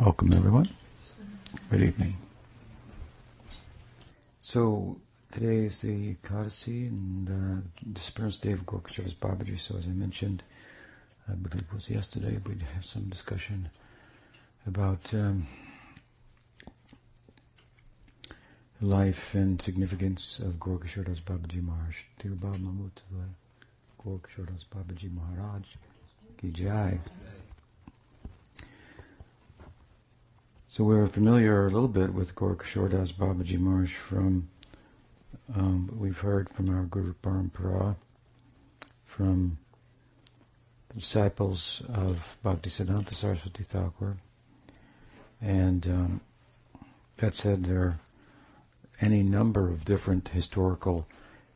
Welcome, everyone. Good evening. So, today is the Ekadasi and uh, disappearance day of Gaurakishora Das Babaji. So, as I mentioned, I believe it was yesterday, we had some discussion about um, life and significance of Gaurakishora Das Babaji Maharaj. Tirobhava Mamut Gaurakishora Das Babaji Maharaj. Ki Jai. So we're familiar a little bit with Gaurakishora Das Babaji Maharaj from, um, we've heard from our Guru Parampara, from the disciples of Bhaktisiddhanta Saraswati Thakur. And um, that said, there are any number of different historical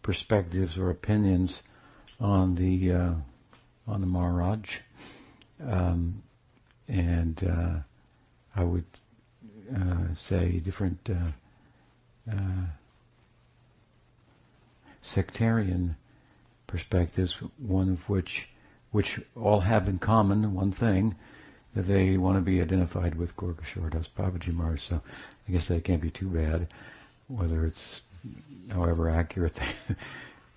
perspectives or opinions on the uh, on the Maharaj, um, and uh, I would uh, say, different uh, uh, sectarian perspectives, one of which, which all have in common one thing, that they want to be identified with Gaurakishora Das Babaji Maharaj, so I guess that can't be too bad, whether it's however accurate they,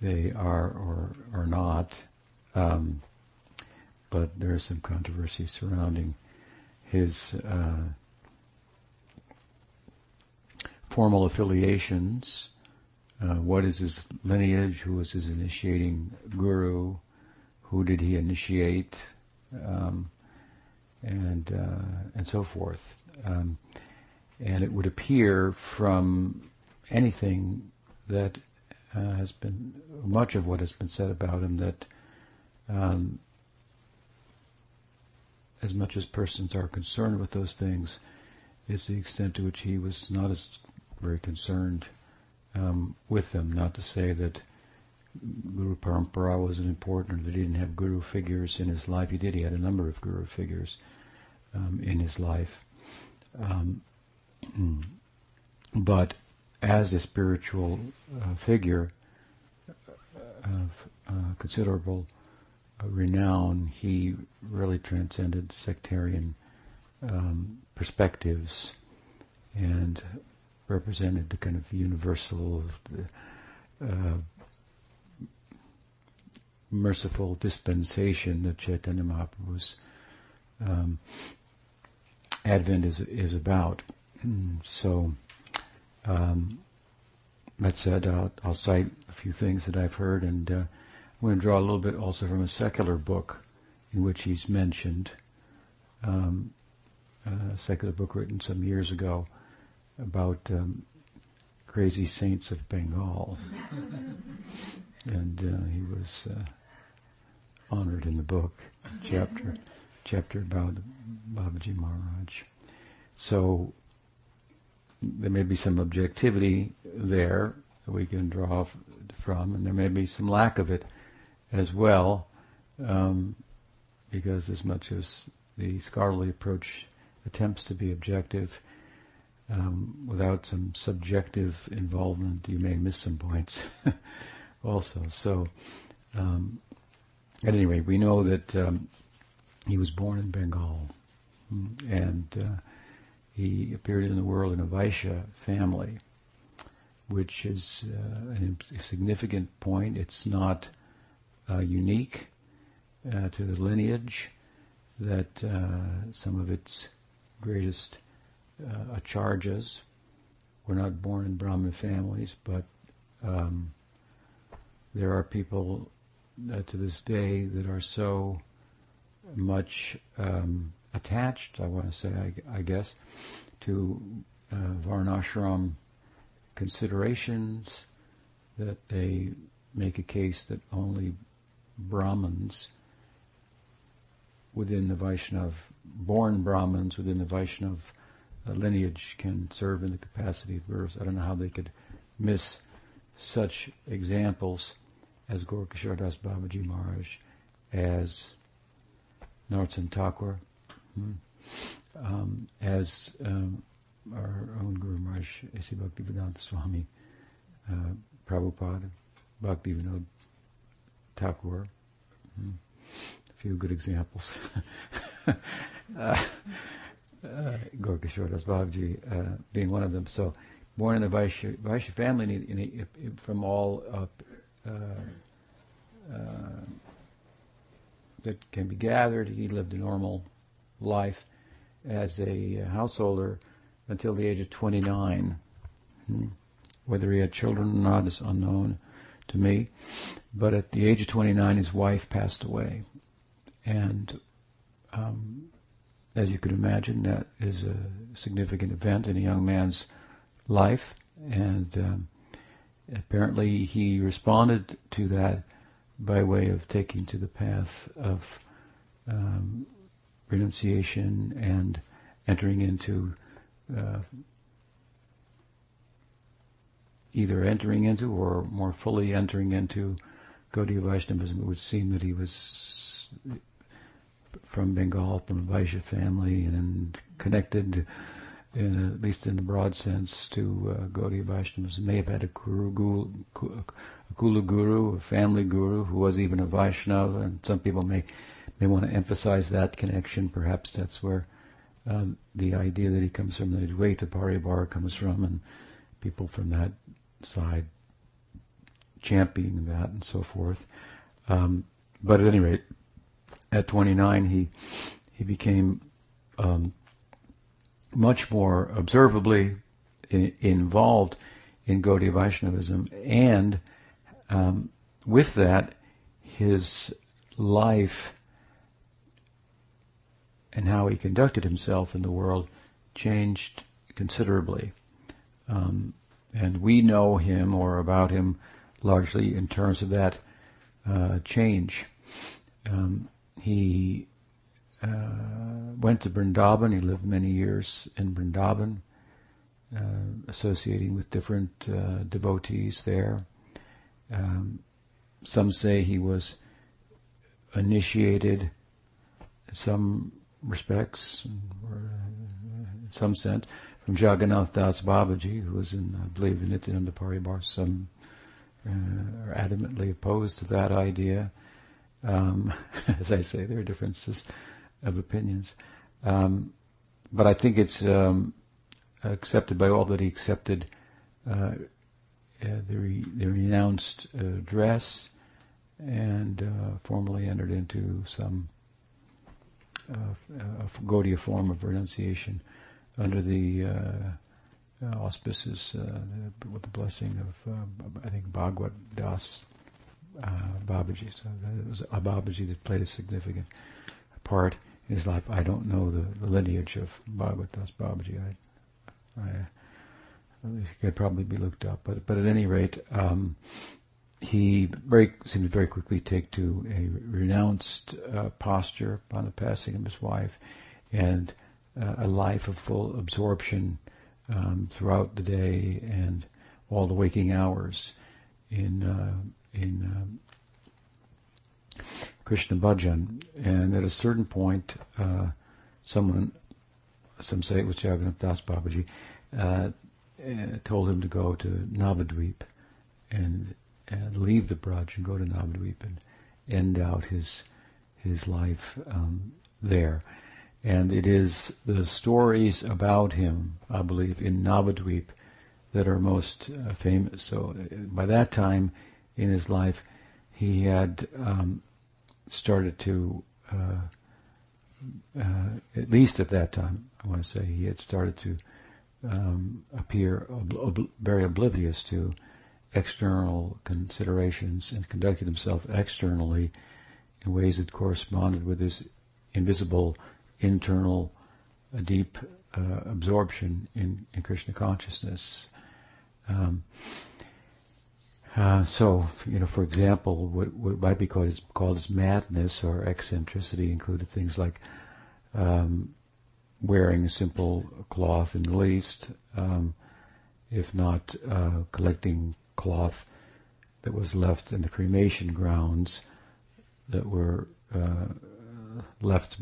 they are or, or not. Um, but there is some controversy surrounding his uh, formal affiliations. Uh, what is his lineage? Who was his initiating guru? Who did he initiate? Um, and uh, and so forth. Um, and it would appear from anything that uh, has been much of what has been said about him that um, as much as persons are concerned with those things, is the extent to which he was not as very concerned um, with them. Not to say that Guru Parampara wasn't important or that he didn't have guru figures in his life. He did. He had a number of guru figures um, in his life. Um, but as a spiritual uh, figure of uh, considerable uh, renown, he really transcended sectarian um, perspectives and represented the kind of universal, uh, merciful dispensation that Chaitanya Mahaprabhu's um, advent is is about. So, um, that said, I'll, I'll, cite a few things that I've heard, and uh, I'm going to draw a little bit also from a secular book in which he's mentioned. Um, a secular book written some years ago about um, crazy saints of Bengal, and uh, he was uh, honored in the book chapter chapter about Babaji Maharaj. So there may be some objectivity there that we can draw from, and there may be some lack of it as well, um, because as much as the scholarly approach attempts to be objective, um, without some subjective involvement, you may miss some points also. So, um, at any rate, we know that um, he was born in Bengal, mm, and uh, he appeared in the world in a Vaishya family, which is uh, a significant point. It's not uh, unique uh, to the lineage that uh, some of its greatest uh, acharyas were not born in Brahmin families, but um, there are people uh, to this day that are so much um, attached, I want to say, I, I guess, to uh, Varnashram considerations that they make a case that only Brahmins within the Vaishnav, born Brahmins within the Vaishnav lineage can serve in the capacity of gurus. I don't know how they could miss such examples as Gaurakishora Das Babaji Maharaj, as Narottam Thakur, hmm, um, as um, our own Guru Maharaj, A.C. Bhaktivedanta Swami, uh, Prabhupada, Bhaktivinoda Thakur. Hmm, a few good examples. uh, uh, Kishore Das Babaji uh, being one of them. So, born in the Vaishya, Vaishya family in, in a, from all uh, uh, that can be gathered, he lived a normal life as a householder until the age of 29. Hmm. Whether he had children or not is unknown to me. But at the age of 29, his wife passed away. And um, as you could imagine, that is a significant event in a young man's life. And um, apparently he responded to that by way of taking to the path of um, renunciation and entering into uh, either entering into or more fully entering into Gaudiya Vaishnavism. It would seem that he was from Bengal, from the Vaishya family, and connected, in, at least in the broad sense, to uh, Gaudiya Vaishnavism. May have had a guru, guru, a Kula guru, a family guru, who was even a Vaishnava, and some people may may want to emphasize that connection. Perhaps that's where uh, the idea that he comes from the Advaita Paribar comes from, and people from that side championing that and so forth. Um, but at any rate, at 29, he he became um, much more observably in, involved in Gaudiya Vaishnavism, and um, with that, his life and how he conducted himself in the world changed considerably. Um, and we know him or about him largely in terms of that uh, change. Um, he uh, went to Vrindavan. He lived many years in Vrindavan, uh, associating with different uh, devotees there. Um, some say he was initiated in some respects, in some sense, from Jagannath Das Babaji, who was in, I believe, in Nityananda Paribar. Some uh, are adamantly opposed to that idea. Um, as I say, there are differences of opinions. Um, but I think it's um, accepted by all that he accepted uh, uh, the, re- the, renounced uh, dress and uh, formally entered into some uh, Gaudiya form of renunciation under the uh, uh, auspices uh, with the blessing of I think Bhagwat Das Babaji. So it was a Babaji that played a significant part in his life. I don't know the, the lineage of Bhagwat Das Babaji. I, I it could probably be looked up, but but at any rate, um, he very seemed to very quickly take to a renounced uh, posture upon the passing of his wife, and uh, a life of full absorption um, throughout the day and all the waking hours in uh, in um, Krishna bhajan. And at a certain point, uh, someone, some say it was Jagannath Das Babaji, uh, told him to go to Navadvip and and leave the Braj and go to Navadvip and end out his his life um, there. And it is the stories about him, I believe, in Navadvip that are most uh, famous. So uh, by that time in his life, he had um, started to, uh, uh, at least at that time, I want to say, he had started to um, appear ob- ob- very oblivious to external considerations and conducted himself externally in ways that corresponded with his invisible internal uh, deep uh, absorption in, in Krishna consciousness. Um, uh, so, you know, for example, what, what might be called as, called as madness or eccentricity included things like um, wearing a simple cloth in the least, um, if not uh, collecting cloth that was left in the cremation grounds that were uh, left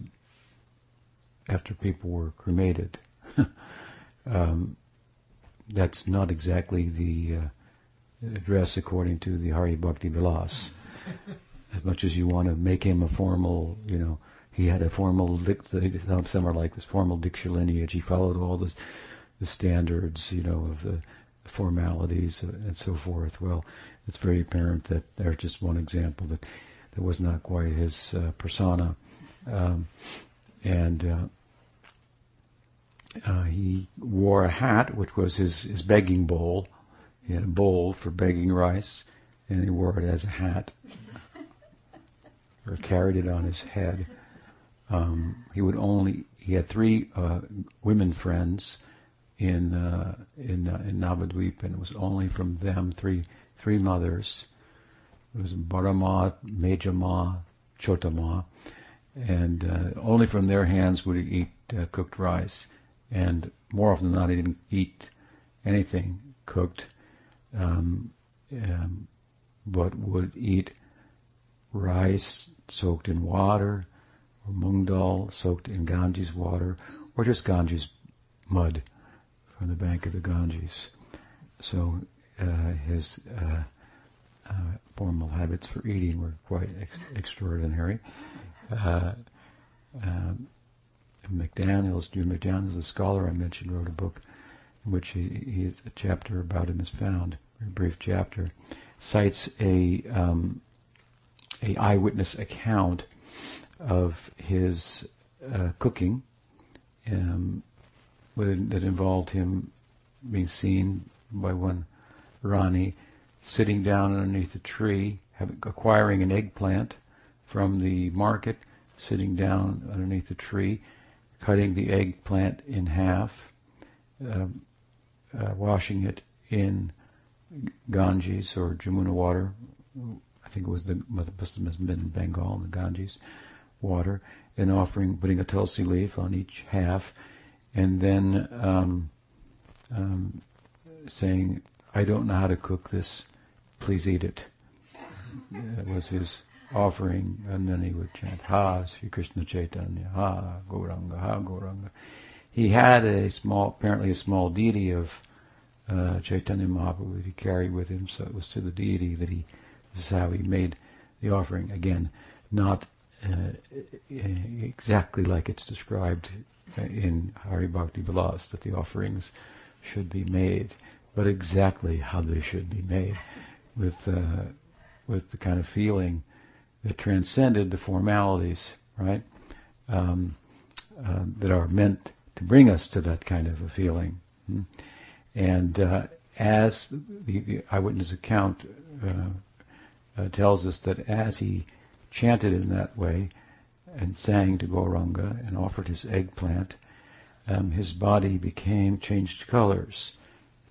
after people were cremated. um, that's not exactly the uh, address according to the Hari Bhakti Vilas. as much as you want to make him a formal, you know, he had a formal, some are like this formal Diksha lineage. He followed all the, the standards, you know, of the formalities and so forth. Well, it's very apparent that there's just one example that that was not quite his uh, persona, um, and uh, uh, he wore a hat which was his his begging bowl. He had a bowl for begging rice, and he wore it as a hat, or carried it on his head. Um, he would only he had three uh, women friends in uh, in uh, in Navadvip, and it was only from them three three mothers. It was Barama, Mejama, Chotama, and uh, only from their hands would he eat uh, cooked rice. And more often than not, he didn't eat anything cooked, um, um, but would eat rice soaked in water, or mung dal soaked in Ganges water, or just Ganges mud from the bank of the Ganges. So uh, his uh, uh, formal habits for eating were quite ex- extraordinary. Uh, um, McDaniels, Jim McDaniels, a scholar I mentioned, wrote a book in which he, he a chapter about him is found, a brief chapter, cites a um, a eyewitness account of his uh, cooking um, that involved him being seen by one Rani sitting down underneath a tree, having, acquiring an eggplant from the market, sitting down underneath a tree, cutting the eggplant in half, uh, uh, washing it in Ganges or Jamuna water. I think it was the must have been Bengal, the Ganges water, and offering, putting a tulsi leaf on each half, and then um, um, saying, "I don't know how to cook this. Please eat it." That was his offering, and then he would chant Ha Sri Krishna Chaitanya Ha Gauranga Ha Gauranga. He had a small, apparently a small deity of uh, Chaitanya Mahaprabhu that he carried with him, so it was to the deity that he. This is how he made the offering. Again, not uh, exactly like it's described in Hari Bhakti Vilas that the offerings should be made, but exactly how they should be made, with uh, with the kind of feeling that transcended the formalities, right? Um, uh, that are meant to bring us to that kind of a feeling. Hmm? And uh, as the, the, eyewitness account uh, uh, tells us that as he chanted in that way and sang to Gauranga and offered his eggplant, um, his body became changed colors,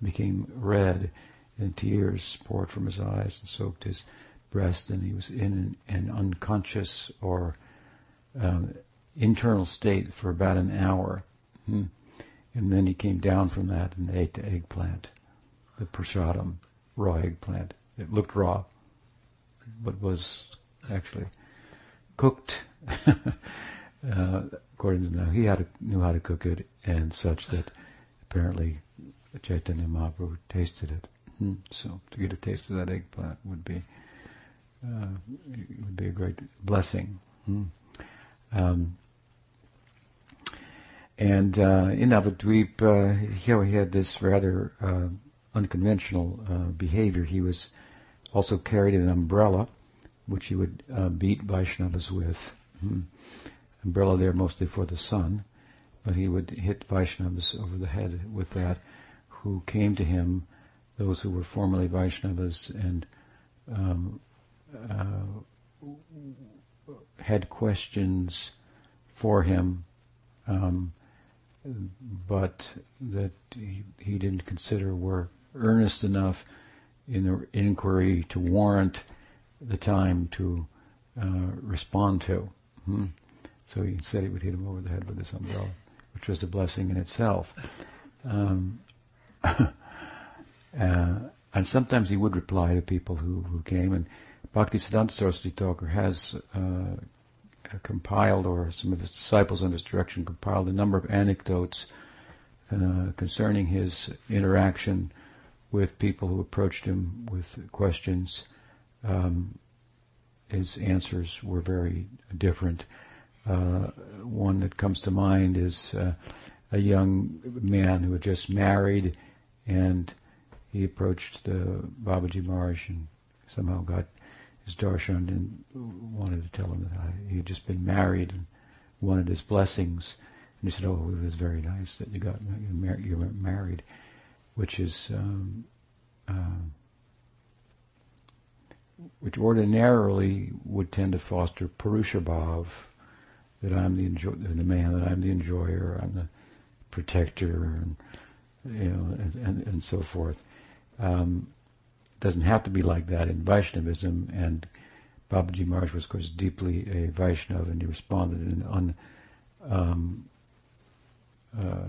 became red, and tears poured from his eyes and soaked his breast, and he was in an, an unconscious or um, internal state for about an hour. Hmm. And then he came down from that and ate the eggplant, the prasadam, raw eggplant. It looked raw, but was actually cooked. uh, according to now, he knew how to cook it, and such that apparently Chaitanya Mahaprabhu tasted it. Hmm. So to get a taste of that eggplant would be uh, would be a great blessing. Hmm. Um, and uh, in uh, here he had this rather uh, unconventional uh, behavior. He was also carried an umbrella, which he would uh, beat Vaishnavas with. Hmm. Umbrella there mostly for the sun, but he would hit Vaishnavas over the head with that, who came to him, those who were formerly Vaishnavas and um, uh, had questions for him, um, but that he, he, didn't consider were earnest enough in the inquiry to warrant the time to uh, respond to. Hmm. So he said he would hit him over the head with his umbrella, which was a blessing in itself. Um, uh, and sometimes he would reply to people who, who came, and Bhaktisiddhanta Saraswati Thakur has uh, compiled, or some of his disciples under his direction compiled, a number of anecdotes uh, concerning his interaction with people who approached him with questions. Um, his answers were very different. Uh, one that comes to mind is uh, a young man who had just married, and he approached the Babaji Maharaj and somehow got darshan and wanted to tell him that he had just been married and wanted his blessings. And he said, "Oh, it was very nice that you got you were married," which is um, uh, which ordinarily would tend to foster purusha bhav, that I'm the enjoy, the man, that I'm the enjoyer, I'm the protector, and you know, and, and, and so forth. Um, doesn't have to be like that in Vaishnavism, and Babaji Maharaj was, of course, deeply a Vaishnav, and he responded in un, um, uh,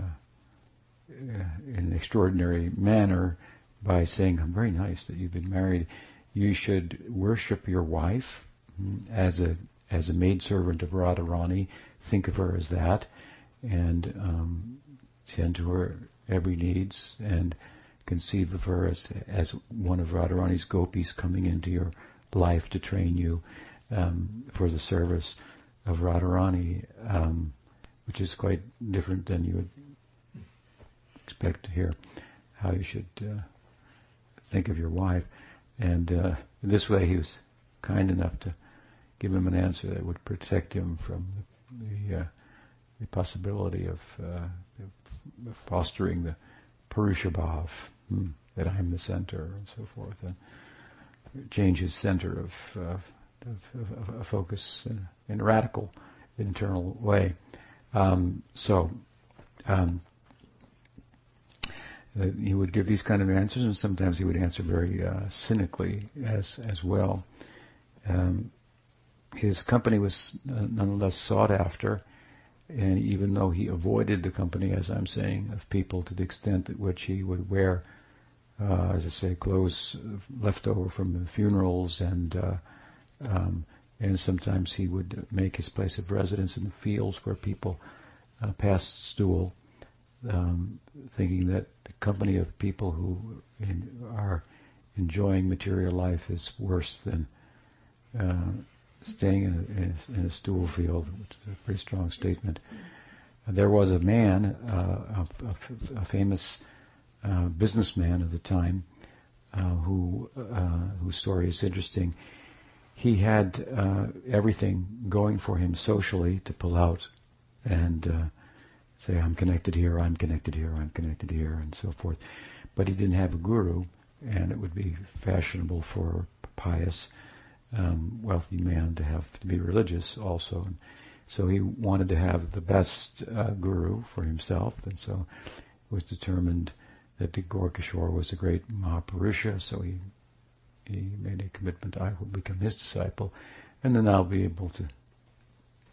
in an extraordinary manner by saying, "I'm very nice that you've been married. You should worship your wife mm, as a as a maidservant of Radharani. Think of her as that, and um, tend to her every needs, and conceive of her as as one of Radharani's gopis coming into your life to train you um, for the service of Radharani, um, which is quite different than you would expect to hear how you should uh, think of your wife. And uh, this way, he was kind enough to give him an answer that would protect him from the, the, uh, the possibility of, uh, fostering the Purusha Bhav, that I'm the center and so forth, and change his center of, uh, of, of, of focus in, in, a radical internal way. Um, so, um, he would give these kind of answers, and sometimes he would answer very uh, cynically as as well. Um, his company was nonetheless sought after, and even though he avoided the company, as I'm saying, of people to the extent at which he would wear, uh, as I say, clothes left over from the funerals, and uh, um, and sometimes he would make his place of residence in the fields where people uh, passed stool um, thinking that the company of people who in, are enjoying material life is worse than uh, staying in a, in a, stool field, which is a pretty strong statement. Uh, there was a man, uh, a, a, a, famous uh, businessman of the time, uh, who uh, whose story is interesting. He had everything going for him socially to pull out, and say, I'm connected here, I'm connected here, I'm connected here, and so forth. But he didn't have a guru, and it would be fashionable for a pious, um, wealthy man to have to be religious also. And so he wanted to have the best uh, guru for himself, and so was determined that Gaurakishora was a great Mahapurusha, so he he made a commitment, I will become his disciple, and then I'll be able to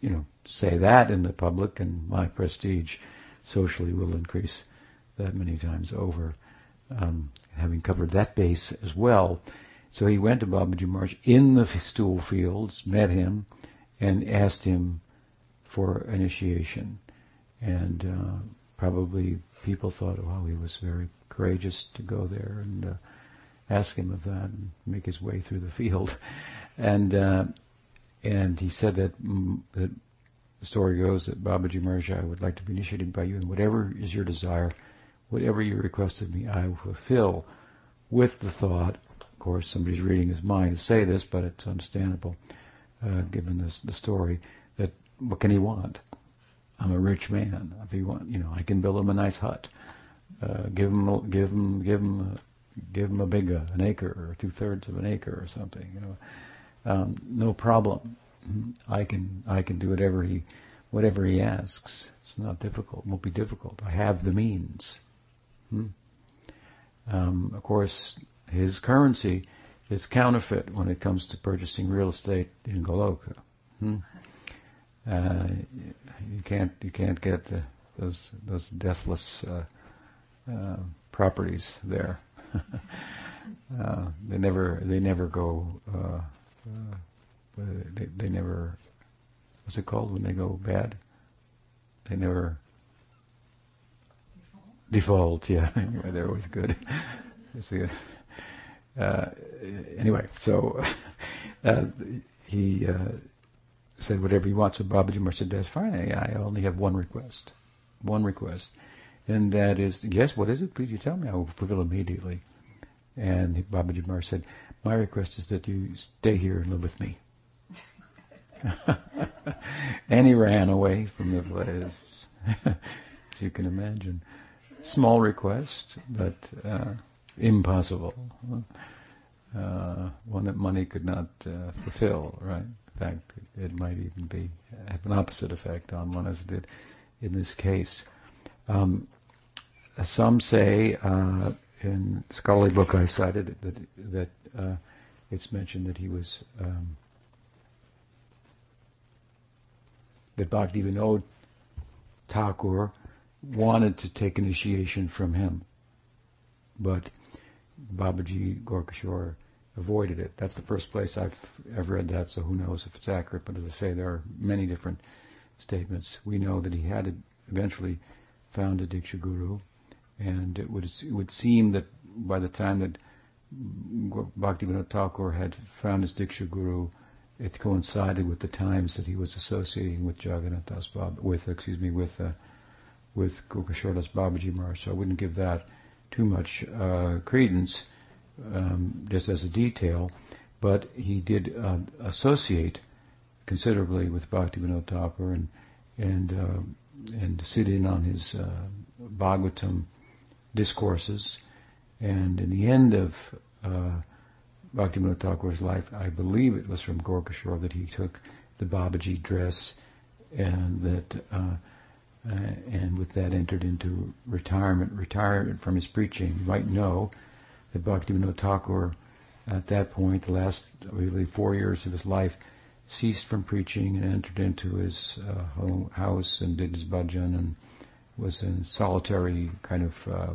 you know, say that in the public, and my prestige socially will increase that many times over. Um, having covered that base as well, so he went to Babaji Maharaj in the stool fields, met him, and asked him for initiation. And uh, probably people thought, wow, he was very courageous to go there and uh, ask him of that and make his way through the field. And uh, and he said that, mm, the story goes that Babaji Maharaj, I would like to be initiated by you, and whatever is your desire, whatever you request of me, I will fulfill. With the thought, of course, somebody's reading his mind to say this, but it's understandable, uh, given this the story, that what can he want? I'm a rich man. If he want, you know, I can build him a nice hut. Uh, give him, give him, give him, give him a big uh, an acre or two thirds of an acre or something. You know, um, no problem. I can I can do whatever he whatever he asks. It's not difficult. It won't be difficult. I have the means. Hmm. Um, of course, his currency is counterfeit when it comes to purchasing real estate in Goloka. Hmm. Uh, you can't you can't get the, those those deathless uh, uh, properties there. Uh, they never they never go they, they never, what's it called when they go bad? They never default. default yeah, Anyway, they're always good. uh, anyway, so uh, he uh, said whatever you want. So Babaji said, that's fine. I, only have one request. One request. And that is, yes, what is it? Please you tell me. I will fulfill immediately. And Babaji Maharaj said, my request is that you stay here and live with me. and he ran away from the place, as you can imagine. Small request, but uh, impossible. Uh, one that money could not uh, fulfill, right? Fact, it might even be have an opposite effect on one as it did in this case. Um, some say, uh, in scholarly book I cited, that, that uh, it's mentioned that he was um, that Bhakti Vinod Thakur wanted to take initiation from him, but Babaji Gaurakishora avoided it. That's the first place I've ever read that, so who knows if it's accurate. But as I say, there are many different statements. We know that he had eventually found a Diksha Guru, and it would, it would seem that by the time that Bhaktivinoda Thakur had found his Diksha Guru, it coincided with the times that he was associating with Jagannath Das Bab, with excuse me, with uh, with Gaurakishora Das Babaji Maharaj. So I wouldn't give that too much uh, credence, um, just as a detail. But he did uh, associate considerably with Bhaktivinoda Thakur and and uh, and sit in on his uh, Bhagavatam discourses. And in the end of uh, Bhaktivinoda Thakur's life, I believe it was from Gaurakishora that he took the Babaji dress and that uh, uh, and with that entered into retirement, retirement from his preaching. You might know that Bhaktivinoda Thakur at that point, the last really four years of his life, ceased from preaching and entered into his uh, home, house and did his bhajan and was in solitary kind of uh,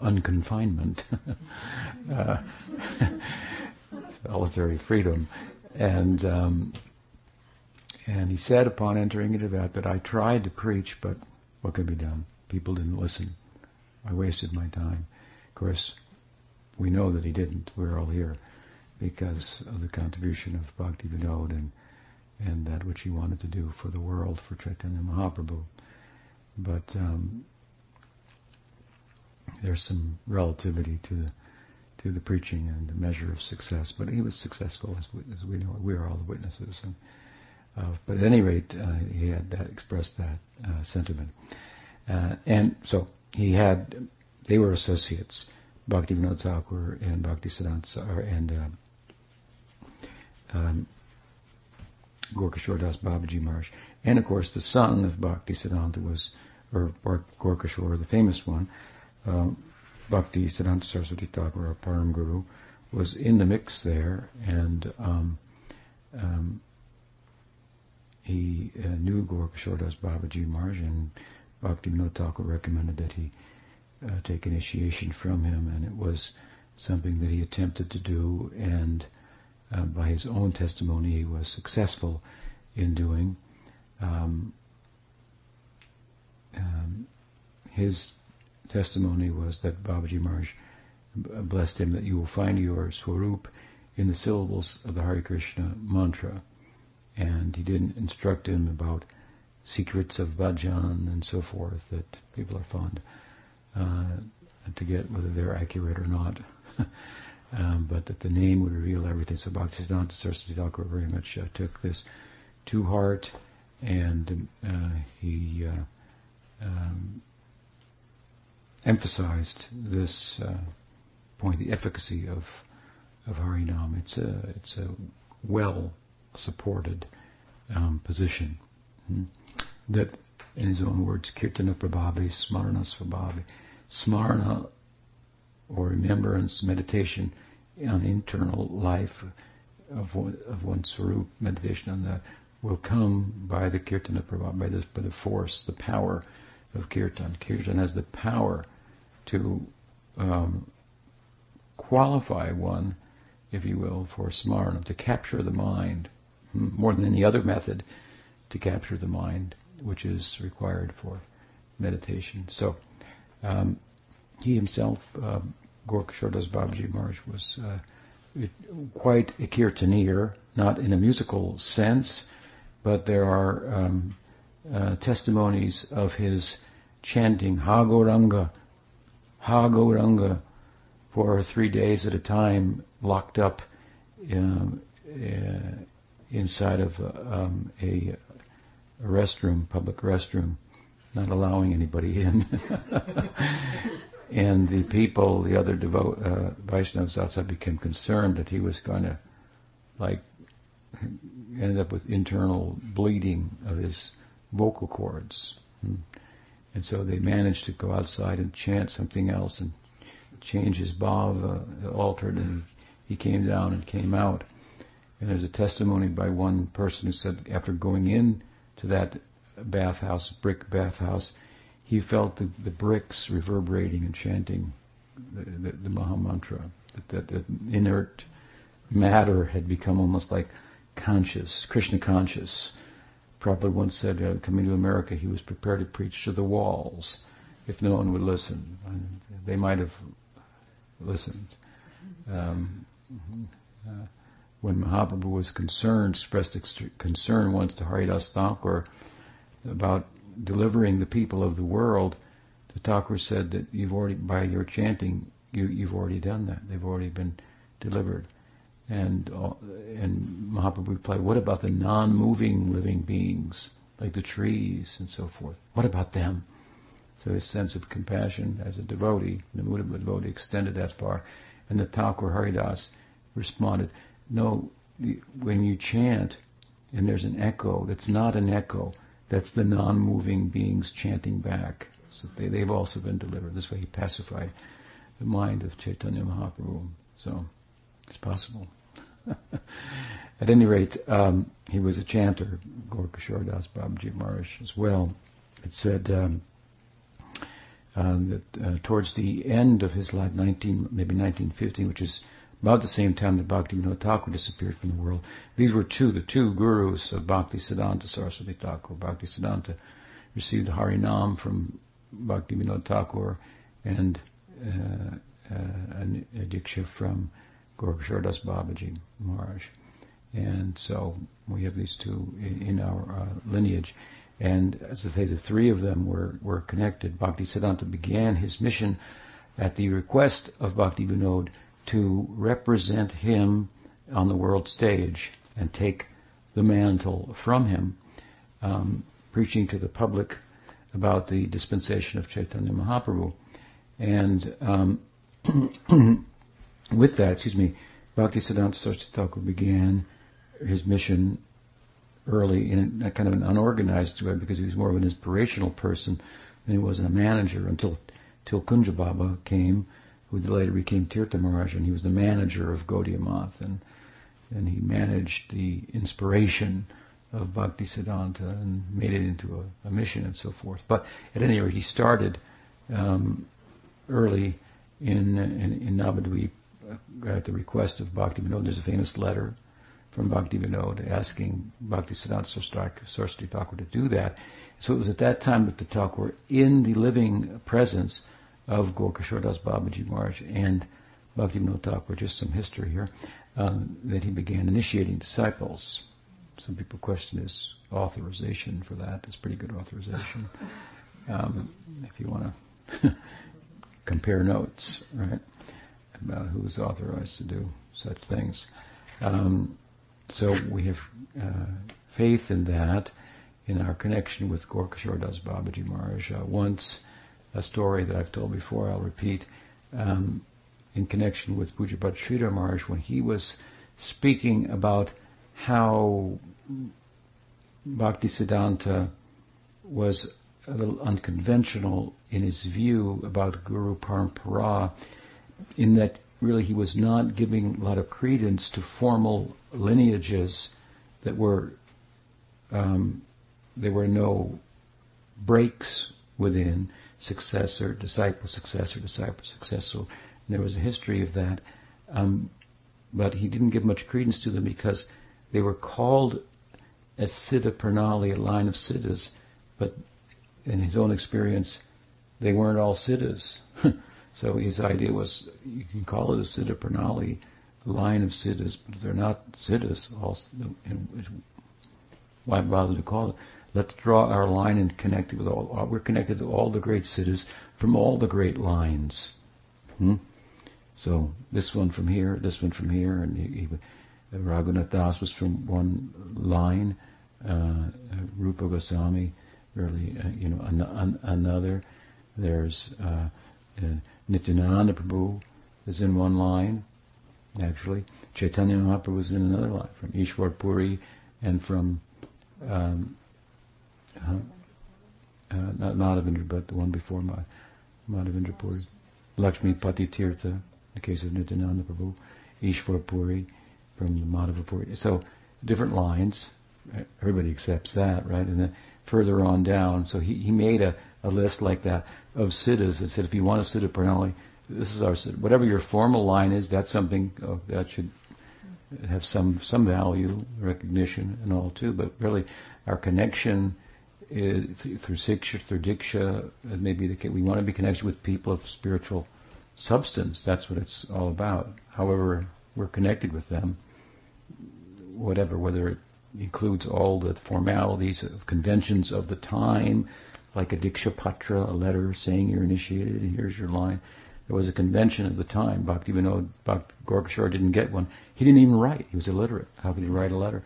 unconfinement, uh, solitary freedom, and um, and he said upon entering into that that I tried to preach, but what could be done? People didn't listen. I wasted my time. Course, we know that he didn't. We're all here because of the contribution of Bhakti Vinod and and that which he wanted to do for the world, for Chaitanya Mahaprabhu. But um, there's some relativity to the, to the preaching and the measure of success. But he was successful, as we, as we know. We are all the witnesses. And, uh, but at any rate, uh, he had that, expressed that uh, sentiment. Uh, and so he had, they were associates, Bhakti Vinod Thakur and Bhakti Siddhanta, and uh, um, Gaurakishora Das Babaji Maharaj. And of course, the son of Bhakti Siddhanta was, or, or the famous one, um, Bhakti Siddhanta Saraswati Thakur, our Param Guru, was in the mix there, and um, um, he uh, knew Gaurakishora Babaji Maharaj, and Bhakti Vinod Thakur recommended that he uh, take initiation from him, and it was something that he attempted to do, and uh, by his own testimony, he was successful in doing. Um, um, his testimony was that Babaji Maharaj blessed him that you will find your swarup in the syllables of the Hare Krishna mantra. And he didn't instruct him about secrets of bhajan and so forth that people are fond uh, to get whether they're accurate or not. um, but that the name would reveal everything. So Bhaktisiddhanta Saraswati Thakur very much uh, took this to heart and uh, he uh, um, emphasized this uh, point, the efficacy of of Harinam. It's a it's a well supported um, position hmm? that, in his own words, kirtana prabhavi, smarana svabhavi, smarana or remembrance, meditation on internal life of one, of one's swarup, meditation on that will come by the kirtana prabhavi, by the by the force, the power of kirtan. Kirtan has the power to um, qualify one, if you will, for smarana, to capture the mind, hmm, more than any other method to capture the mind, which is required for meditation. So um, he himself, uh, Gaurakishora Das Babaji Maharaj, was uh, quite a kirtanir, not in a musical sense, but there are um, uh, testimonies of his chanting Ha Gauranga, Hagoranga, for three days at a time, locked up um, uh, inside of um, a, a restroom, public restroom, not allowing anybody in. and the people, the other devote uh, Vaishnavas outside, became concerned that he was going to, like, end up with internal bleeding of his vocal cords. And so they managed to go outside and chant something else and change his bhava, altered, and he came down and came out. And there's a testimony by one person who said after going in to that bathhouse, brick bathhouse, he felt the, the bricks reverberating and chanting the, the, the Maha Mantra. That, that the inert matter had become almost like conscious, Krishna conscious. Prabhupada once said, uh, coming to America, he was prepared to preach to the walls if no one would listen. And they might have listened. Um, uh, when Mahaprabhu was concerned, expressed concern once to Haridas Thakur about delivering the people of the world, the Thakur said that you've already, by your chanting, you, you've already done that. They've already been delivered. And, uh, and Mahaprabhu replied, what about the non-moving living beings, like the trees and so forth? What about them? So his sense of compassion as a devotee, the mood of a devotee extended that far. And the Thakur Haridas responded, no, when you chant and there's an echo, that's not an echo, that's the non-moving beings chanting back. So they, they've also been delivered. This way he pacified the mind of Chaitanya Mahaprabhu. So it's possible. At any rate, um, he was a chanter, Gaura Das Babaji Maharaj as well. It said um, uh, that uh, towards the end of his life, 19, maybe 1915, which is about the same time that Bhaktivinoda Thakur disappeared from the world. These were two, the two gurus of Bhakti Siddhanta Saraswati Thakur. Bhakti Siddhanta received Harinam from Bhaktivinoda Thakur and uh, uh, a diksha from Gaura Das Babaji Maharaj. And so we have these two in, in our uh, lineage. And as I say, the three of them were, were connected. Bhakti Siddhanta began his mission at the request of Bhakti Vinod to represent him on the world stage and take the mantle from him, um, preaching to the public about the dispensation of Chaitanya Mahaprabhu. And um, with that, excuse me, Bhaktisiddhanta Saraswati Thakur began his mission early in a kind of an unorganized way because he was more of an inspirational person than he was a manager until till Kunja Babu came who later became Tirtha Maharaj, and he was the manager of Gaudiya Math, and, and he managed the inspiration of Bhakti Siddhanta and made it into a, a, mission and so forth. But at any rate, he started um, early in, in, in Navadvip uh, at the request of Bhakti Vinod. There's a famous letter from Bhakti Vinod asking Bhakti Siddhanta Saraswati Thakur to do that. So it was at that time that the Thakur, in the living presence of Gaura Das Babaji Maharaj and Bhakti Bhaktivinoda Thakur, just some history here, um, that he began initiating disciples. Some people question his authorization for that. It's pretty good authorization. Um, if you want to compare notes, right, about who is authorized to do such things. Um, so we have uh, faith in that, in our connection with Gaura Das Babaji Maharaj. Uh, once a story that I've told before, I'll repeat, um, in connection with Pujyapad Sridhar Maharaj when he was speaking about how Bhakti Siddhanta was a little unconventional in his view about Guru Parampara, in that really he was not giving a lot of credence to formal lineages that were um, there were no breaks within successor, disciple, successor, disciple, successor. And there was a history of that. Um, but he didn't give much credence to them because they were called as Siddha Pranali, a line of Siddhas, but in his own experience, they weren't all Siddhas. so his idea was you can call it a Siddha Pranali, line of siddhas, but they're not siddhas. Also, why bother to call it? Let's draw our line and connect it with all. We're connected to all the great siddhas from all the great lines. Hmm? So this one from here, this one from here, and he, he, Raghunath Das was from one line. Uh, Rupa Goswami, really, uh, you know, an, an, another. There's uh, uh, Nityananda Prabhu is in one line, actually. Chaitanya Mahaprabhu was in another line, from Ishwar Puri and from um, uh, uh, not Madhavendra, but the one before Ma- Madhavendra Puri. Lakshmi Pati Tirtha, in the case of Nityananda Prabhu. Ishwar Puri from the Madhava Puri. So, different lines. Everybody accepts that, right? And then further on down, so he, he made a, a list like that of siddhas that said if you want a siddha pranali, this is our whatever your formal line is, that's something oh, that should have some some value, recognition, and all too. But really, our connection through siksha, through diksha, maybe the, we want to be connected with people of spiritual substance. That's what it's all about. However, we're connected with them, whatever, whether it includes all the formalities of conventions of the time, like a diksha patra, a letter saying you're initiated, and here's your line. There was a convention of the time. Bhakti Vinod Bhakti Gaurakishora didn't get one. He didn't even write. He was illiterate. How could he write a letter?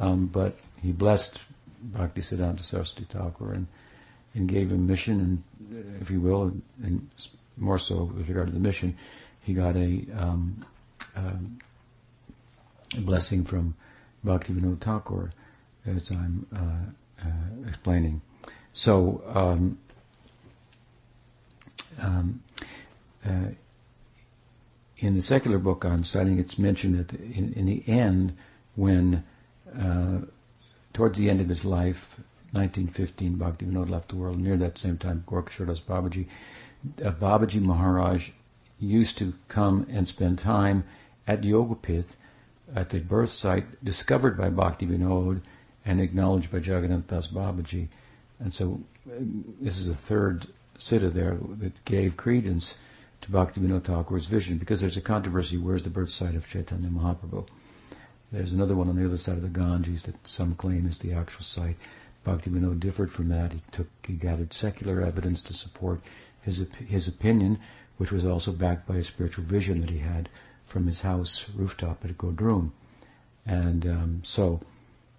Um, but he blessed Bhakti Siddhanta Saraswati Thakur and, and gave him mission, and if you will, and, more so with regard to the mission, he got a, um, um, a blessing from Bhakti Vinod Thakur, as I'm uh, uh, explaining. So, um, um, uh, in the secular book I'm citing, it's mentioned that in, in the end, when uh, towards the end of his life, 1915, Bhaktivinoda left the world. Near that same time, Gaurakishora Das Babaji, uh, Babaji Maharaj used to come and spend time at Yogapith, at the birth site discovered by Bhaktivinoda and acknowledged by Jagannath Das Babaji. And so uh, this is the third siddha there that gave credence to Bhaktivinoda Thakur's vision because there's a controversy where's the birth site of Chaitanya Mahaprabhu. There's another one on the other side of the Ganges that some claim is the actual site. Bhaktivinoda differed from that. He took, he gathered secular evidence to support his his opinion, which was also backed by a spiritual vision that he had from his house rooftop at Godrum. And um, so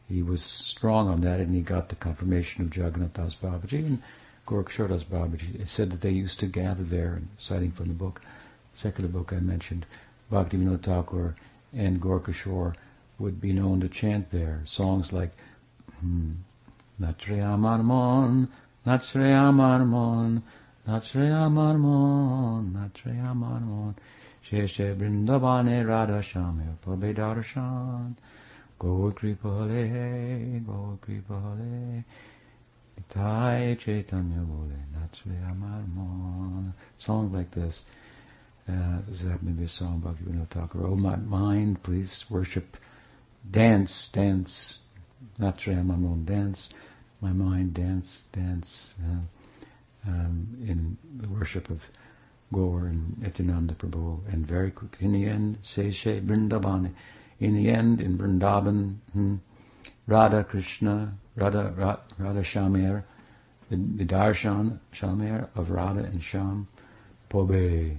he was strong on that, and he got the confirmation of Jagannath Das Babaji and Gaurakishora Das Babaji. It said that they used to gather there, and citing from the book, secular book I mentioned, Bhaktivinoda Thakur and Gaurakishora would be known to chant there songs like hmm, Natreya Marmon, Natreya Marmon, Natreya Marmon, Natreya Marmon, Sheshe Brindavane Radha Shame Pabe Darshan, Gaur Kripale, Gaur Kripale, Nitai Chaitanya Bole, Natreya Marmon. Songs like this. Uh, this happened to be a song by Vinod Thakur. Oh, my mind, please worship dance, dance, not Shreyamanon, dance, my mind, dance, dance, uh, um, in the worship of Gaur and Nityananda Prabhu, and very quick, in the end, say She Vrindavan, in the end, in Vrindavan, hmm, Radha Krishna, Radha, Radha, Radha Shamir, the, the darshan Shamir of Radha and Sham, Pobe,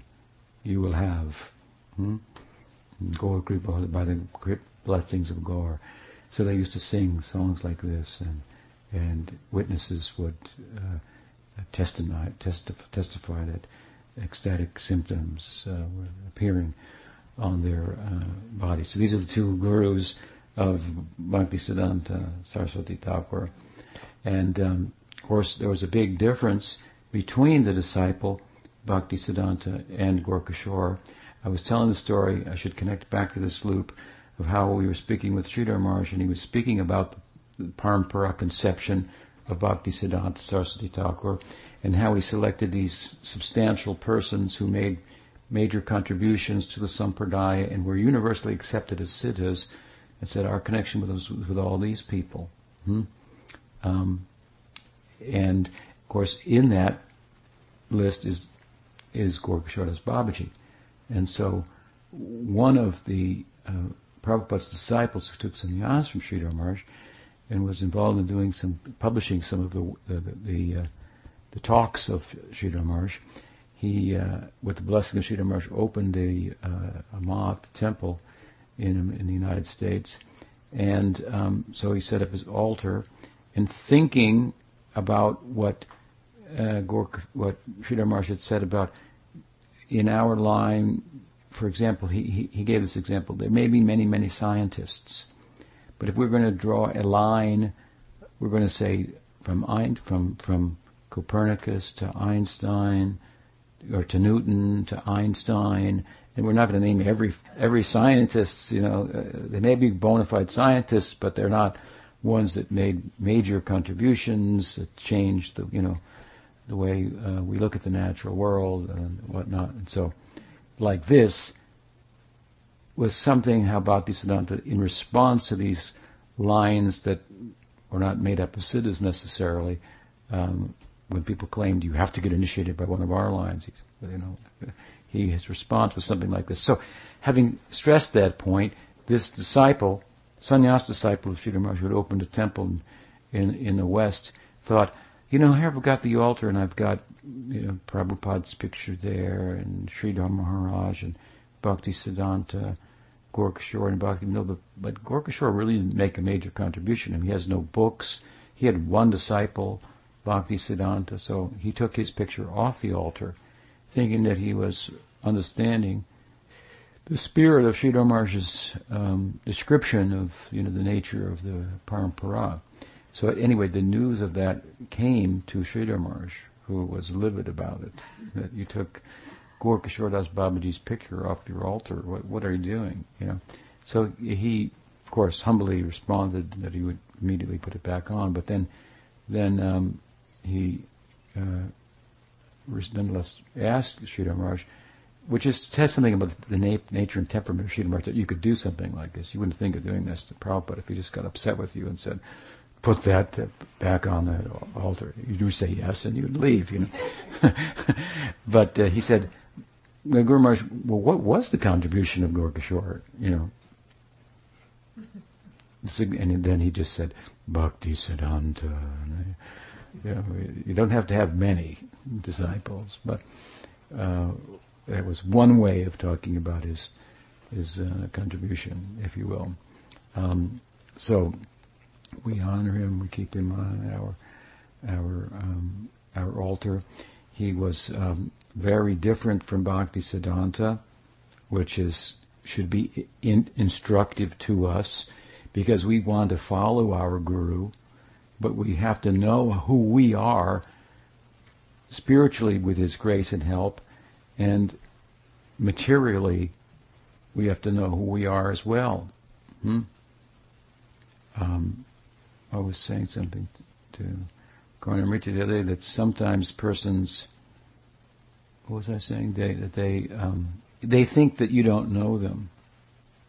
you will have. Hmm? Gaur Kripa, by the blessings of Gaur. So they used to sing songs like this, and and witnesses would uh, testify, testify, testify that ecstatic symptoms uh, were appearing on their uh, bodies. So these are the two gurus of Bhakti Siddhanta Saraswati Thakur. And um, of course, there was a big difference between the disciple Bhakti Siddhanta and Gaurakishora. I was telling the story, I should connect back to this loop of how we were speaking with Sridhar Maharaj, and he was speaking about the Parampara conception of Bhakti Siddhanta Saraswati Thakur, and how he selected these substantial persons who made major contributions to the Sampradaya and were universally accepted as siddhas, and said our connection with with all these people. Hmm? Um, and of course, in that list is is Gaurakishora Das Babaji, and so one of the uh, Prabhupada's disciples who took sannyas from Sridhar Maharaj and was involved in doing some, publishing some of the the, the, uh, the talks of Sridhar Maharaj, he, uh, with the blessing of Sridhar Maharaj, opened a, uh, a temple in, in the United States. And um, so he set up his altar and thinking about what uh, Gork, what Sridhar Maharaj had said about in our line, for example, he, he, he gave this example. There may be many, many scientists, but if we're going to draw a line, we're going to say from from from Copernicus to Einstein, or to Newton to Einstein, and we're not going to name every every scientist. You know, uh, they may be bona fide scientists, but they're not ones that made major contributions that changed the you know the way uh, we look at the natural world and whatnot. And so, like this was something how Bhaktisiddhanta in response to these lines that were not made up of siddhas necessarily. Um, when people claimed you have to get initiated by one of our lines, you know, he, his response was something like this. So, having stressed that point, this disciple, sannyas disciple of Sridhar who had opened a temple in, in, in the West, thought, you know, here I've got the altar and I've got, you know, Prabhupada's picture there and Sridhar Maharaj and Bhakti Siddhanta, Gaurakishora and Bhakti. No, but, but really didn't make a major contribution. I mean, he has no books. He had one disciple, Bhakti Siddhanta, so he took his picture off the altar thinking that he was understanding the spirit of Sridhar Maharaj's um, description of you know the nature of the parampara. So anyway, the news of that came to Sridhar Maharaj, who was livid about it. That you took Gaurakishora Das Babaji's picture off your altar. What, what are you doing? You know. So he, of course, humbly responded that he would immediately put it back on. But then, then um, he uh, nonetheless asked Sridhar Maharaj, which is, says something about the na- nature and temperament of Sridhar Maharaj, that you could do something like this. You wouldn't think of doing this to Prabhupada if he just got upset with you and said, put that back on the altar. You do say yes and you'd leave, you know. but uh, he said, Guru Maharaj, well, what was the contribution of Gaurakishora, you know? And then he just said, Bhakti Siddhanta. You, know, you don't have to have many disciples, but uh, that was one way of talking about his his uh, contribution, if you will. Um, so we honor him. We keep him on our our um, our altar. He was um, very different from Bhakti Siddhanta, which is should be in, instructive to us because we want to follow our guru, but we have to know who we are spiritually with His grace and help, and materially we have to know who we are as well. Hmm? Um, I was saying something to Richard the other day that sometimes persons, what was I saying? They, that they um, they think that you don't know them.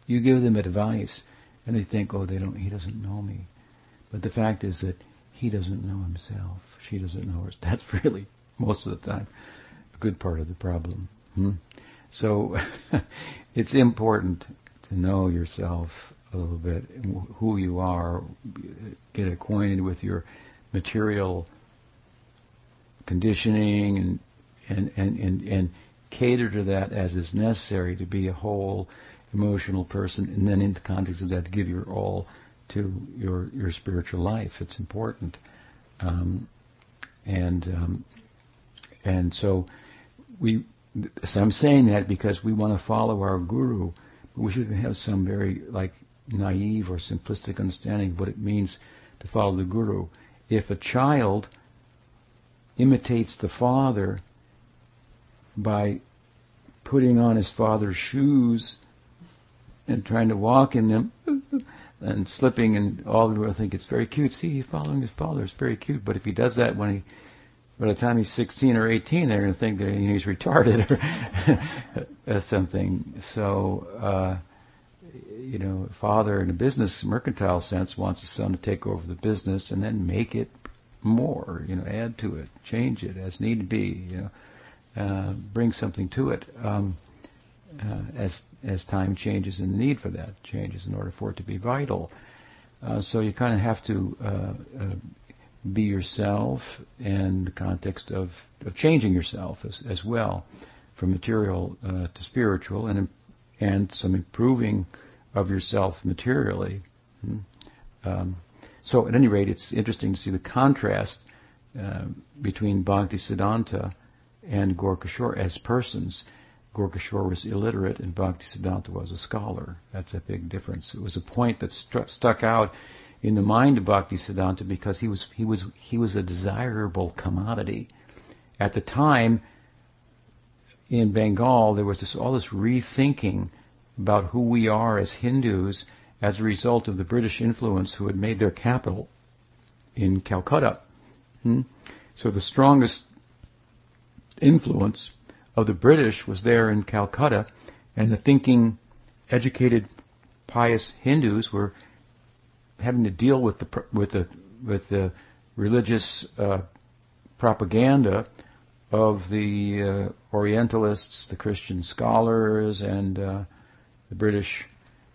You give them advice, and they think, oh, they don't. He doesn't know me. But the fact is that he doesn't know himself. She doesn't know her. That's really most of the time a good part of the problem. Hmm? So it's important to know yourself a little bit, who you are, get acquainted with your material conditioning and and, and, and, and cater to that as is necessary to be a whole emotional person and then in the context of that give your all to your your spiritual life. It's important. Um, and um, and so we, so I'm saying that because we want to follow our guru, but we shouldn't have some very like naive or simplistic understanding of what it means to follow the guru. If a child imitates the father by putting on his father's shoes and trying to walk in them and slipping and all the world think it's very cute. See, he's following his father. It's very cute. But if he does that when he by the time he's 16 or 18, they're going to think that he's retarded or something. So, uh, you know, father in a business mercantile sense wants his son to take over the business and then make it more, you know, add to it, change it as need be, you know, uh, bring something to it. Um, uh, as as time changes and the need for that changes in order for it to be vital. Uh, so you kind of have to uh, uh, be yourself in the context of, of changing yourself as, as well, from material uh, to spiritual, and and some improving of yourself materially. Hmm. Um, so at any rate, it's interesting to see the contrast uh, between Bhakti Siddhanta and Gaurakishora as persons. Gaurakishora was illiterate and Bhakti Siddhanta was a scholar. That's a big difference. It was a point that stru- stuck out in the mind of Bhakti Siddhanta because he was he was he was a desirable commodity. At the time in Bengal, there was this all this rethinking about who we are as Hindus as a result of the British influence who had made their capital in Calcutta. Hmm? So the strongest influence of the British was there in Calcutta, and the thinking, educated, pious Hindus were having to deal with the with the with the religious uh, propaganda of the uh, Orientalists, the Christian scholars, and uh, the British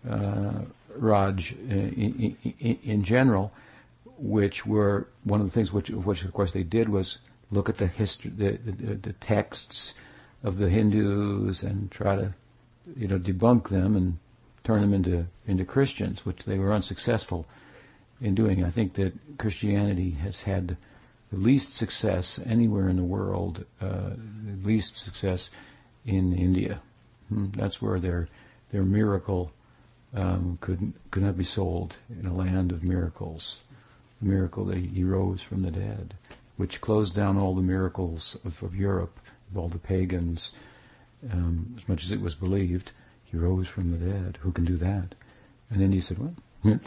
uh, Raj in, in, in, general, which were one of the things which, which of course they did was look at the history, the, the, the texts of the Hindus and try to, you know, debunk them and turn them into into Christians, which they were unsuccessful in doing. I think that Christianity has had the least success anywhere in the world, uh, the least success in India. Hmm, that's where their their miracle um, could could not be sold in a land of miracles. The miracle that he rose from the dead, which closed down all the miracles of, of Europe of all the pagans, um, as much as it was believed, he rose from the dead. Who can do that? And then he said, well,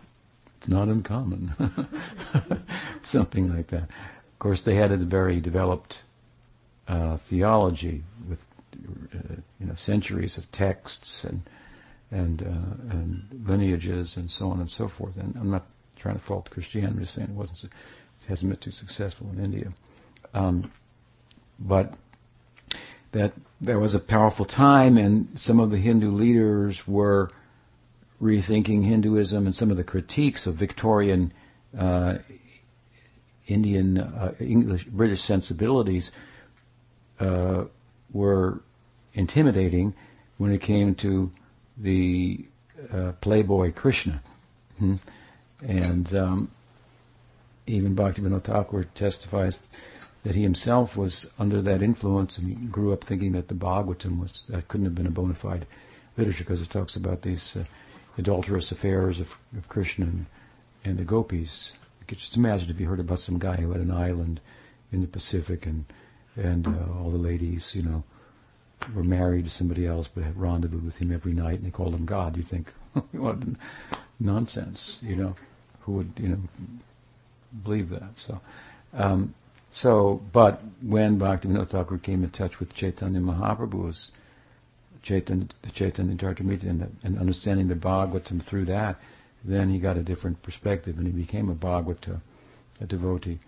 it's not uncommon. Something like that. Of course, they had a very developed uh, theology with uh, you know centuries of texts and and uh, and lineages and so on and so forth. And I'm not trying to fault Christianity. I'm just saying it wasn't it hasn't been too successful in India. Um, but that there was a powerful time, and some of the Hindu leaders were rethinking Hinduism, and some of the critiques of Victorian uh, Indian uh, English British sensibilities uh, were intimidating when it came to the uh, playboy Krishna, hmm? and um, even Bhaktivinoda Thakur testifies that he himself was under that influence and he grew up thinking that the Bhagavatam was that couldn't have been a bona fide literature because it talks about these uh, adulterous affairs of, of Krishna and, and, the gopis. You could just imagine if you heard about some guy who had an island in the Pacific and and uh, all the ladies, you know, were married to somebody else but had rendezvous with him every night and they called him God. You'd think, what nonsense, you know, who would, you know, believe that? So, um, so, but when Bhaktivinoda Thakur came in touch with Chaitanya Mahaprabhu's Chaitanya, the Chaitanya Charitamrita and, and understanding the Bhagavatam through that, then he got a different perspective and he became a Bhagavata, a devotee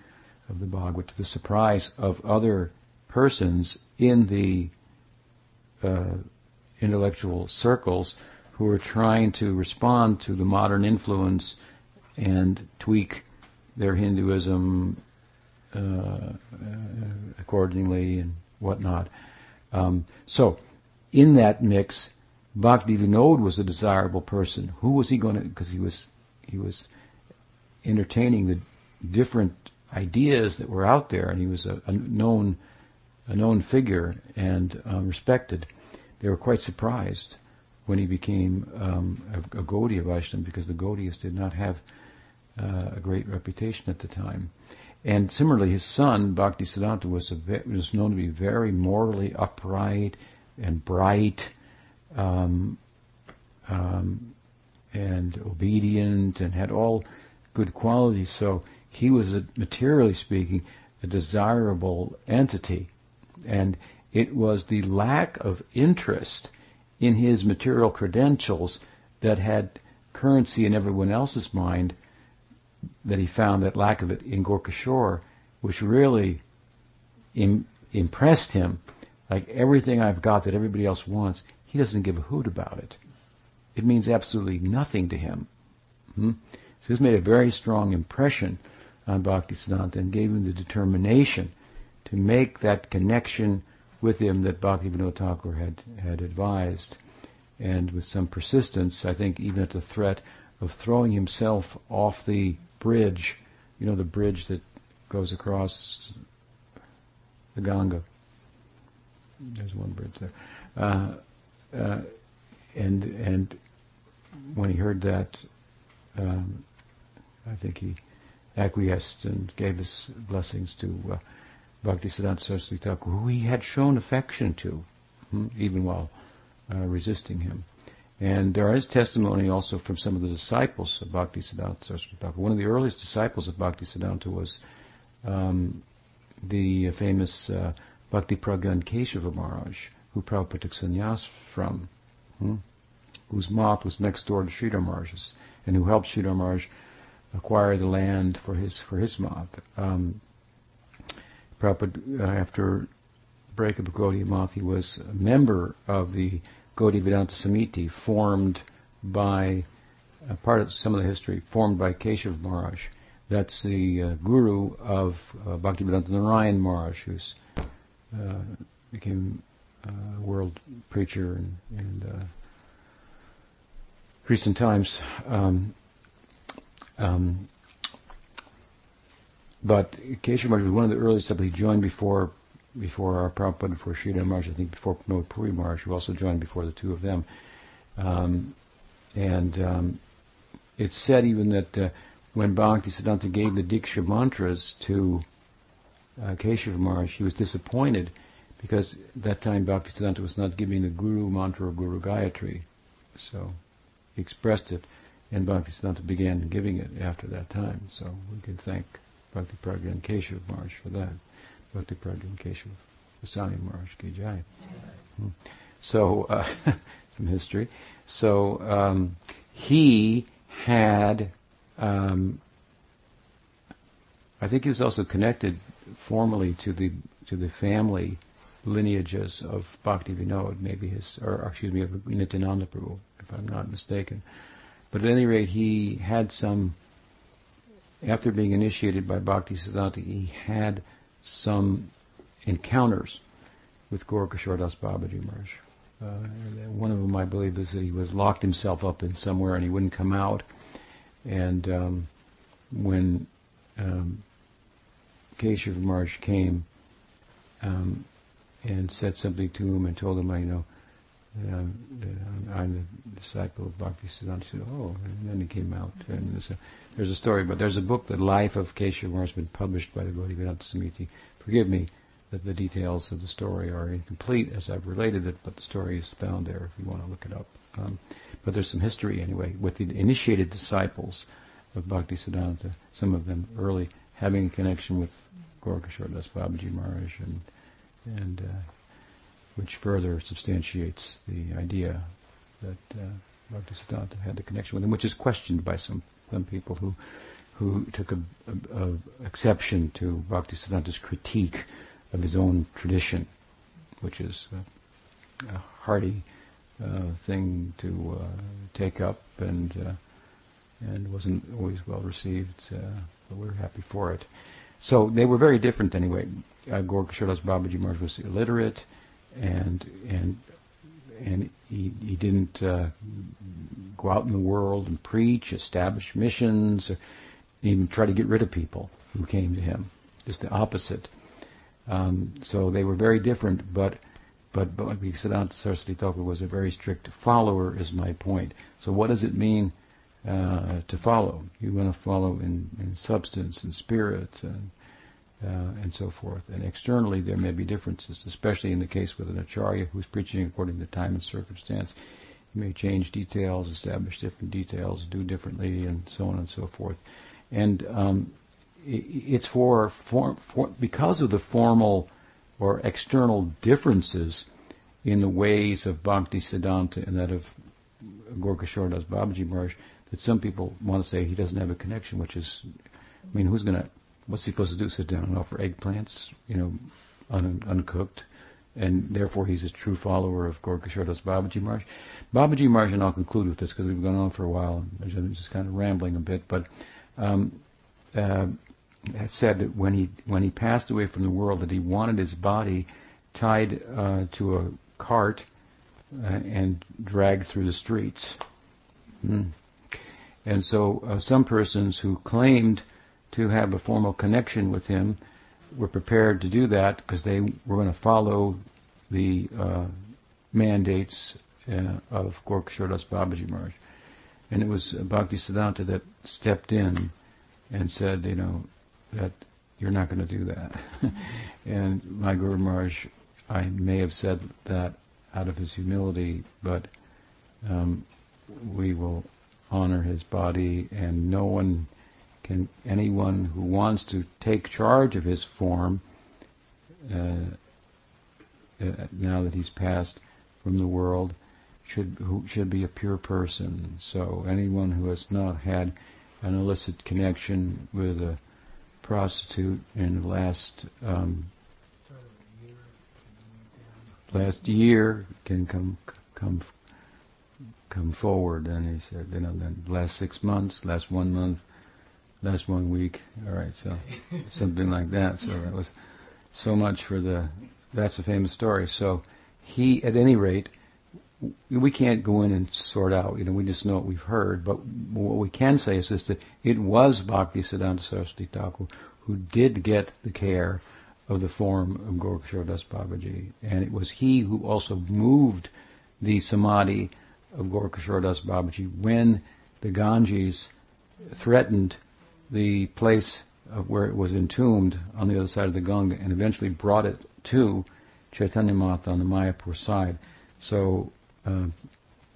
of the Bhagavad, to the surprise of other persons in the uh, intellectual circles who are trying to respond to the modern influence and tweak their Hinduism uh, accordingly and whatnot. Um, so, in that mix, Bhakti Vinod was a desirable person. Who was he going to? Because he was he was entertaining the different ideas that were out there, and he was a, a known a known figure and um, respected. They were quite surprised when he became um, a, a Gaudiya Vaishnava because the Gaudiyas did not have uh, a great reputation at the time. And similarly, his son, Bhaktisiddhanta, was, was known to be very morally upright and bright um, um, and obedient and had all good qualities. So he was, a, materially speaking, a desirable entity. And it was the lack of interest in his material credentials that had currency in everyone else's mind that he found that lack of it in Gaurakishora, which really Im- impressed him. Like everything I've got that everybody else wants, he doesn't give a hoot about it. It means absolutely nothing to him. Hmm? So this made a very strong impression on Bhaktisiddhanta and gave him the determination to make that connection with him that Bhaktivinoda Thakur had, had advised. And with some persistence, I think even at the threat of throwing himself off the bridge, you know, the bridge that goes across the Ganga. There's one bridge there. Uh, uh, and and when he heard that, um, I think he acquiesced and gave his blessings to uh, Bhaktisiddhanta Saraswati Thakur, who he had shown affection to, hmm, even while uh, resisting him. And there is testimony also from some of the disciples of Bhaktisiddhanta Saraswati Thakur. One of the earliest disciples of Bhaktisiddhanta was um, the famous uh, Bhakti Pragyan Keshava Maharaj, who Prabhupada took sannyas from, hmm? whose mott was next door to Sridhar Maharaj's, and who helped Sridhar Maharaj acquire the land for his for his mott. Um, Prabhupada, uh, after breakup of Gaudiya he was a member of the Gaudiya Vedanta Samiti, formed by uh, part of some of the history, formed by Keshav Maharaj. That's the uh, guru of uh, Bhaktivedanta Narayan Maharaj, who uh, became a world preacher in, in uh, recent times. Um, um, but Keshav Maharaj was one of the earliest He joined before before our Prabhupada, before Sridhar Maharaj, I think before Pramod Puri Maharaj, who also joined before the two of them. Um, and um, it's said even that uh, when Bhakti Siddhanta gave the Diksha mantras to uh, Keshav Maharaj, he was disappointed because that time Bhakti Siddhanta was not giving the Guru mantra or Guru Gayatri. So he expressed it, and Bhakti Siddhanta began giving it after that time. So we can thank Bhakti Pragyan Keshav Maharaj for that. Bhakti Pragyan Keshav Goswami Maharaj Ki. Hmm. So, uh, some history. So, um, he had, um, I think he was also connected formally to the to the family lineages of Bhakti Vinod, maybe his, or excuse me, of Nityananda Prabhu, if I'm not mistaken. But at any rate, he had some after being initiated by Bhakti Siddhanta, he had some encounters with Gaurakishora Das Babaji Maharaj. Uh, one of them, I believe, is that he was locked himself up in somewhere and he wouldn't come out. And um, when um, Keshav Maharaj came um, and said something to him and told him, you know, um, I'm the disciple of Bhakti Siddhanta. Said, oh, and then he came out. And there's a, there's a story, but there's a book, The Life of Keshav Maharaj, has been published by the Gaudiya Vedanta Samiti. Forgive me that the details of the story are incomplete as I've related it, but the story is found there if you want to look it up. Um, but there's some history anyway, with the initiated disciples of Bhakti Siddhanta, some of them early having a connection with Gaurakishora Das Babaji Maharaj and, and uh, which further substantiates the idea that uh, Bhaktisiddhanta had the connection with him, which is questioned by some, some people who who took a, a, a exception to Bhaktisiddhanta's critique of his own tradition, which is a, a hearty uh, thing to uh, take up and uh, and wasn't always well received, uh, but we are happy for it. So they were very different anyway. Uh, Das Babaji Maharaj was illiterate and and and he he didn't uh, go out in the world and preach, establish missions, or even try to get rid of people who came to him. Just the opposite. Um, so they were very different, but but but Siddhanta Saraswati Thakur was a very strict follower. Is my point. So what does it mean uh, to follow? You want to follow in, in substance and spirit and uh, and so forth. And externally, there may be differences, especially in the case with an acharya who's preaching according to time and circumstance. He may change details, establish different details, do differently, and so on and so forth. And um, it's for, for, for because of the formal or external differences in the ways of Bhakti Siddhanta and that of Gaurakishora Das Babaji Maharaj that some people want to say he doesn't have a connection, which is, I mean, who's going to what's he supposed to do? Sit down and offer eggplants, you know, un- uncooked, and therefore he's a true follower of Gaurakishora Das Babaji Maharaj. Babaji Maharaj, and I'll conclude with this because we've gone on for a while. I'm just kind of rambling a bit, but um, uh, said that when he when he passed away from the world, that he wanted his body tied uh, to a cart uh, and dragged through the streets. Mm. And so, uh, some persons who claimed to have a formal connection with him were prepared to do that because they were going to follow the uh, mandates uh, of Das Babaji Maharaj. And it was Bhakti Siddhanta that stepped in and said, you know, that you're not going to do that. and my Guru Maharaj, I may have said that out of his humility, but um, we will honor his body, and no one can, anyone who wants to take charge of his form, uh, uh, now that he's passed from the world, should who should be a pure person. So anyone who has not had an illicit connection with a prostitute in the last um, last year can come come come forward. And he said, you know, then last six months, last one month, last one week. All right, so something like that. So that was so much for the. That's a famous story. So he, at any rate, we can't go in and sort out. You know, we just know what we've heard. But what we can say is just that it was Bhakti Siddhanta Saraswati Thakur who did get the care of the form of Gaurakishora Das Babaji, and it was he who also moved the samadhi of Gaurakishora Das Babaji when the Ganges threatened the place where it was entombed on the other side of the Ganga and eventually brought it to Chaitanya Mata on the Mayapur side. So uh,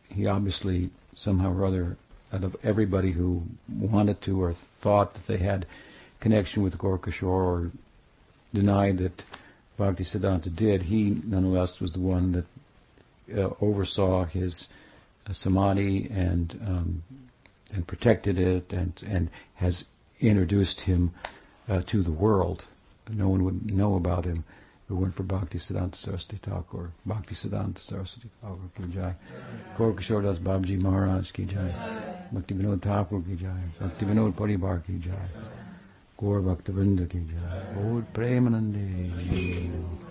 he obviously somehow or other, out of everybody who wanted to or thought that they had connection with Gaurakishora or denied that Bhakti Siddhanta did, he nonetheless was the one that uh, oversaw his uh, samadhi and um, and protected it and and has introduced him uh, to the world. No one would know about him. If it weren't for Bhaktisiddhanta Saraswati Thakur, Bhaktisiddhanta Saraswati Thakur Ki Jai, Gaurakishora Das Babaji Maharaj Ki Jai, Bhakti Vinod Thakur Ki Jai, Bhakti Bhaktivinoda Paribar Ki Jai, Gaur Bhaktivinoda Ki Jai, Gaur Premanande.